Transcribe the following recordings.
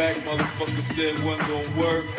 back? Motherfucker said it wasn't gonna work.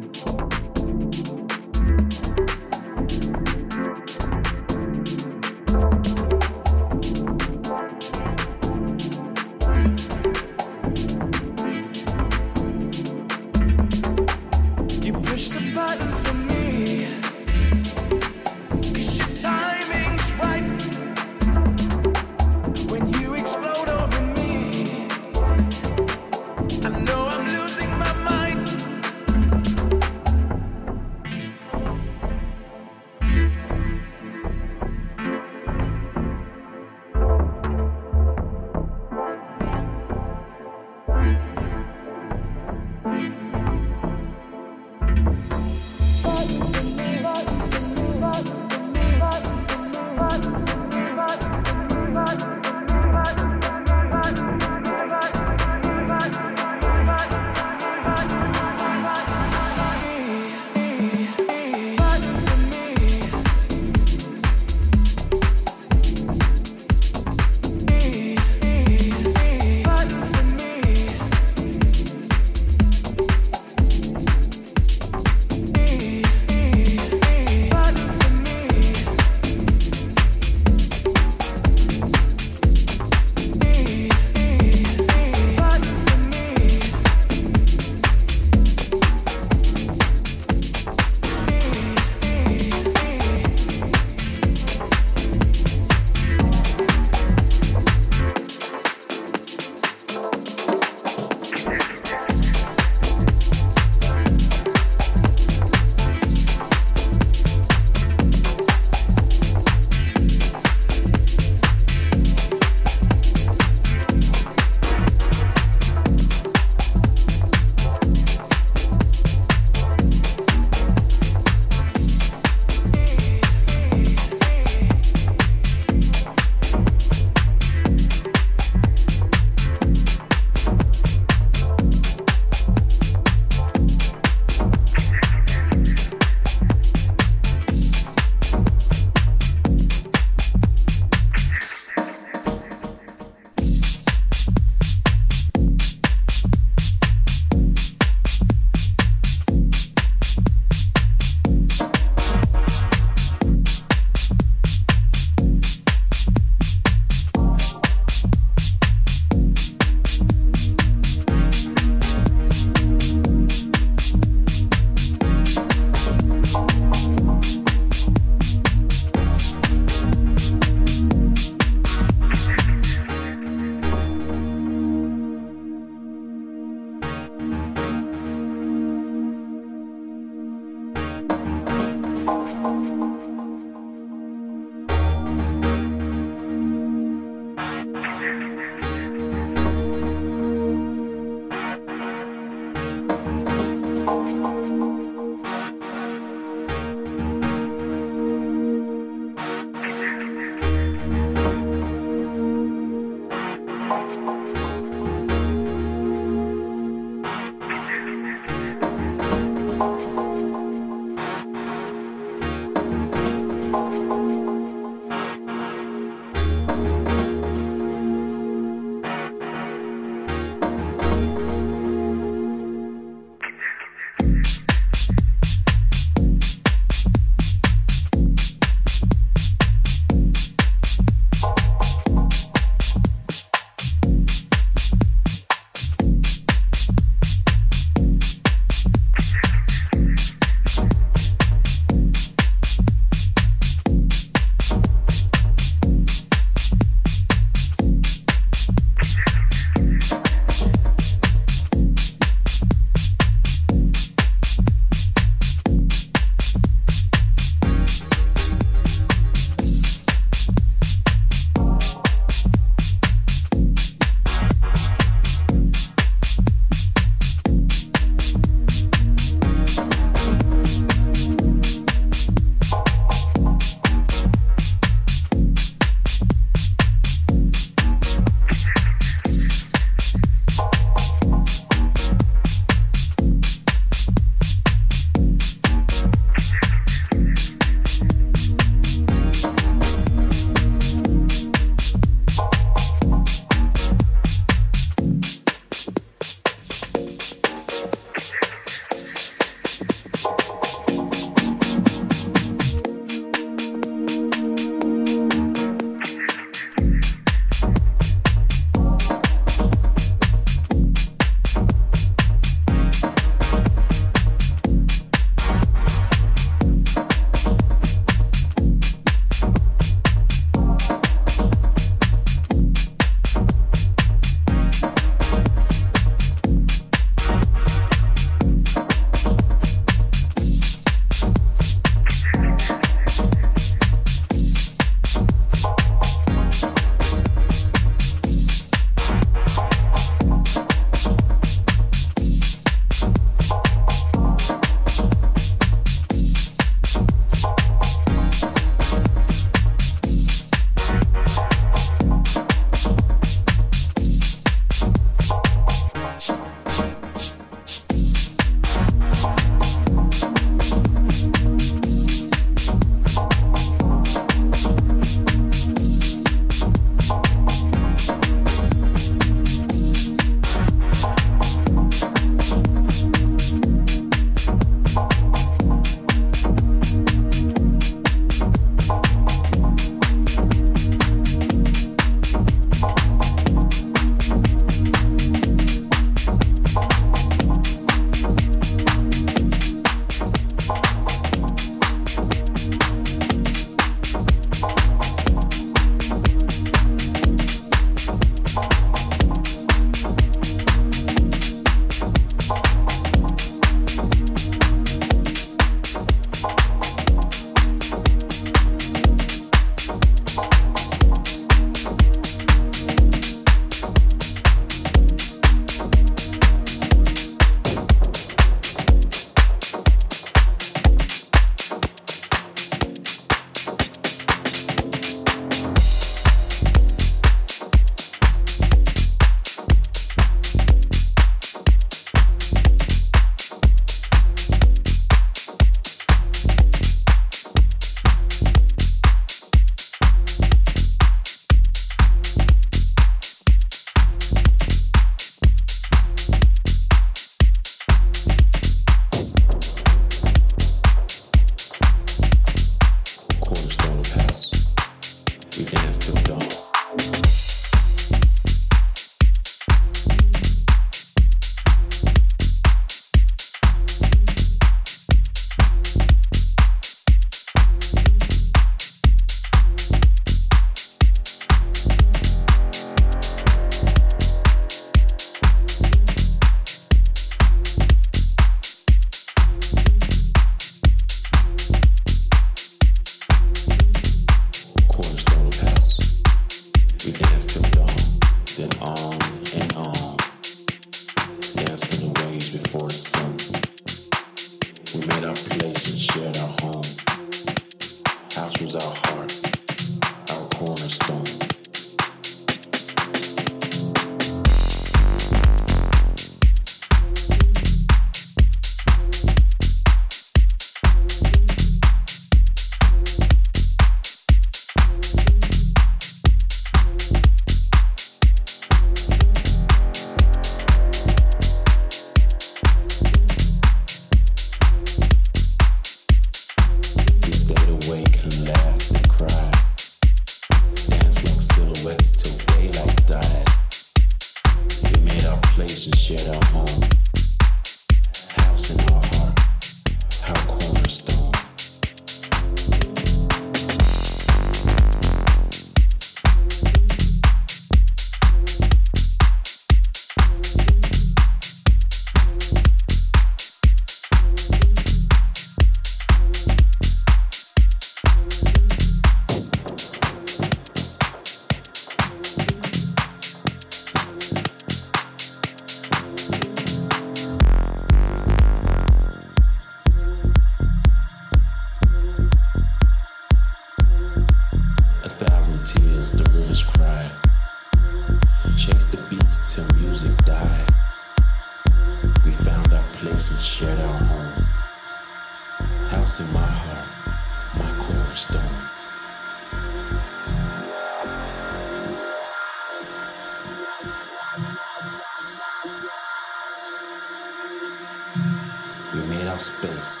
space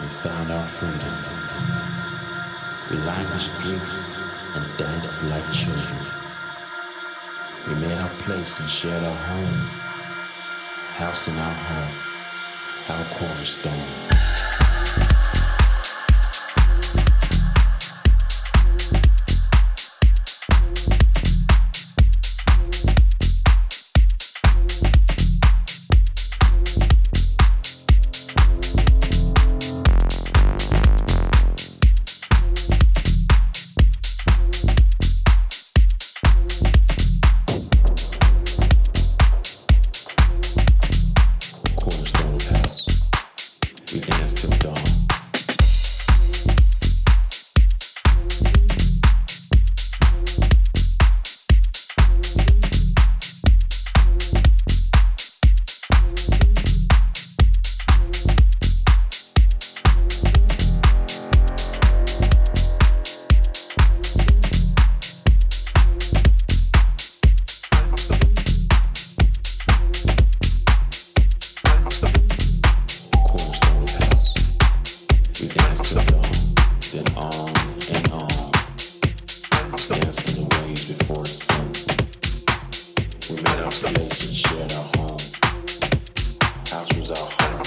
and found our freedom. We lined the streets and danced like children. We made our place and shared our home, house in our heart, our cornerstone. thousands are hollow.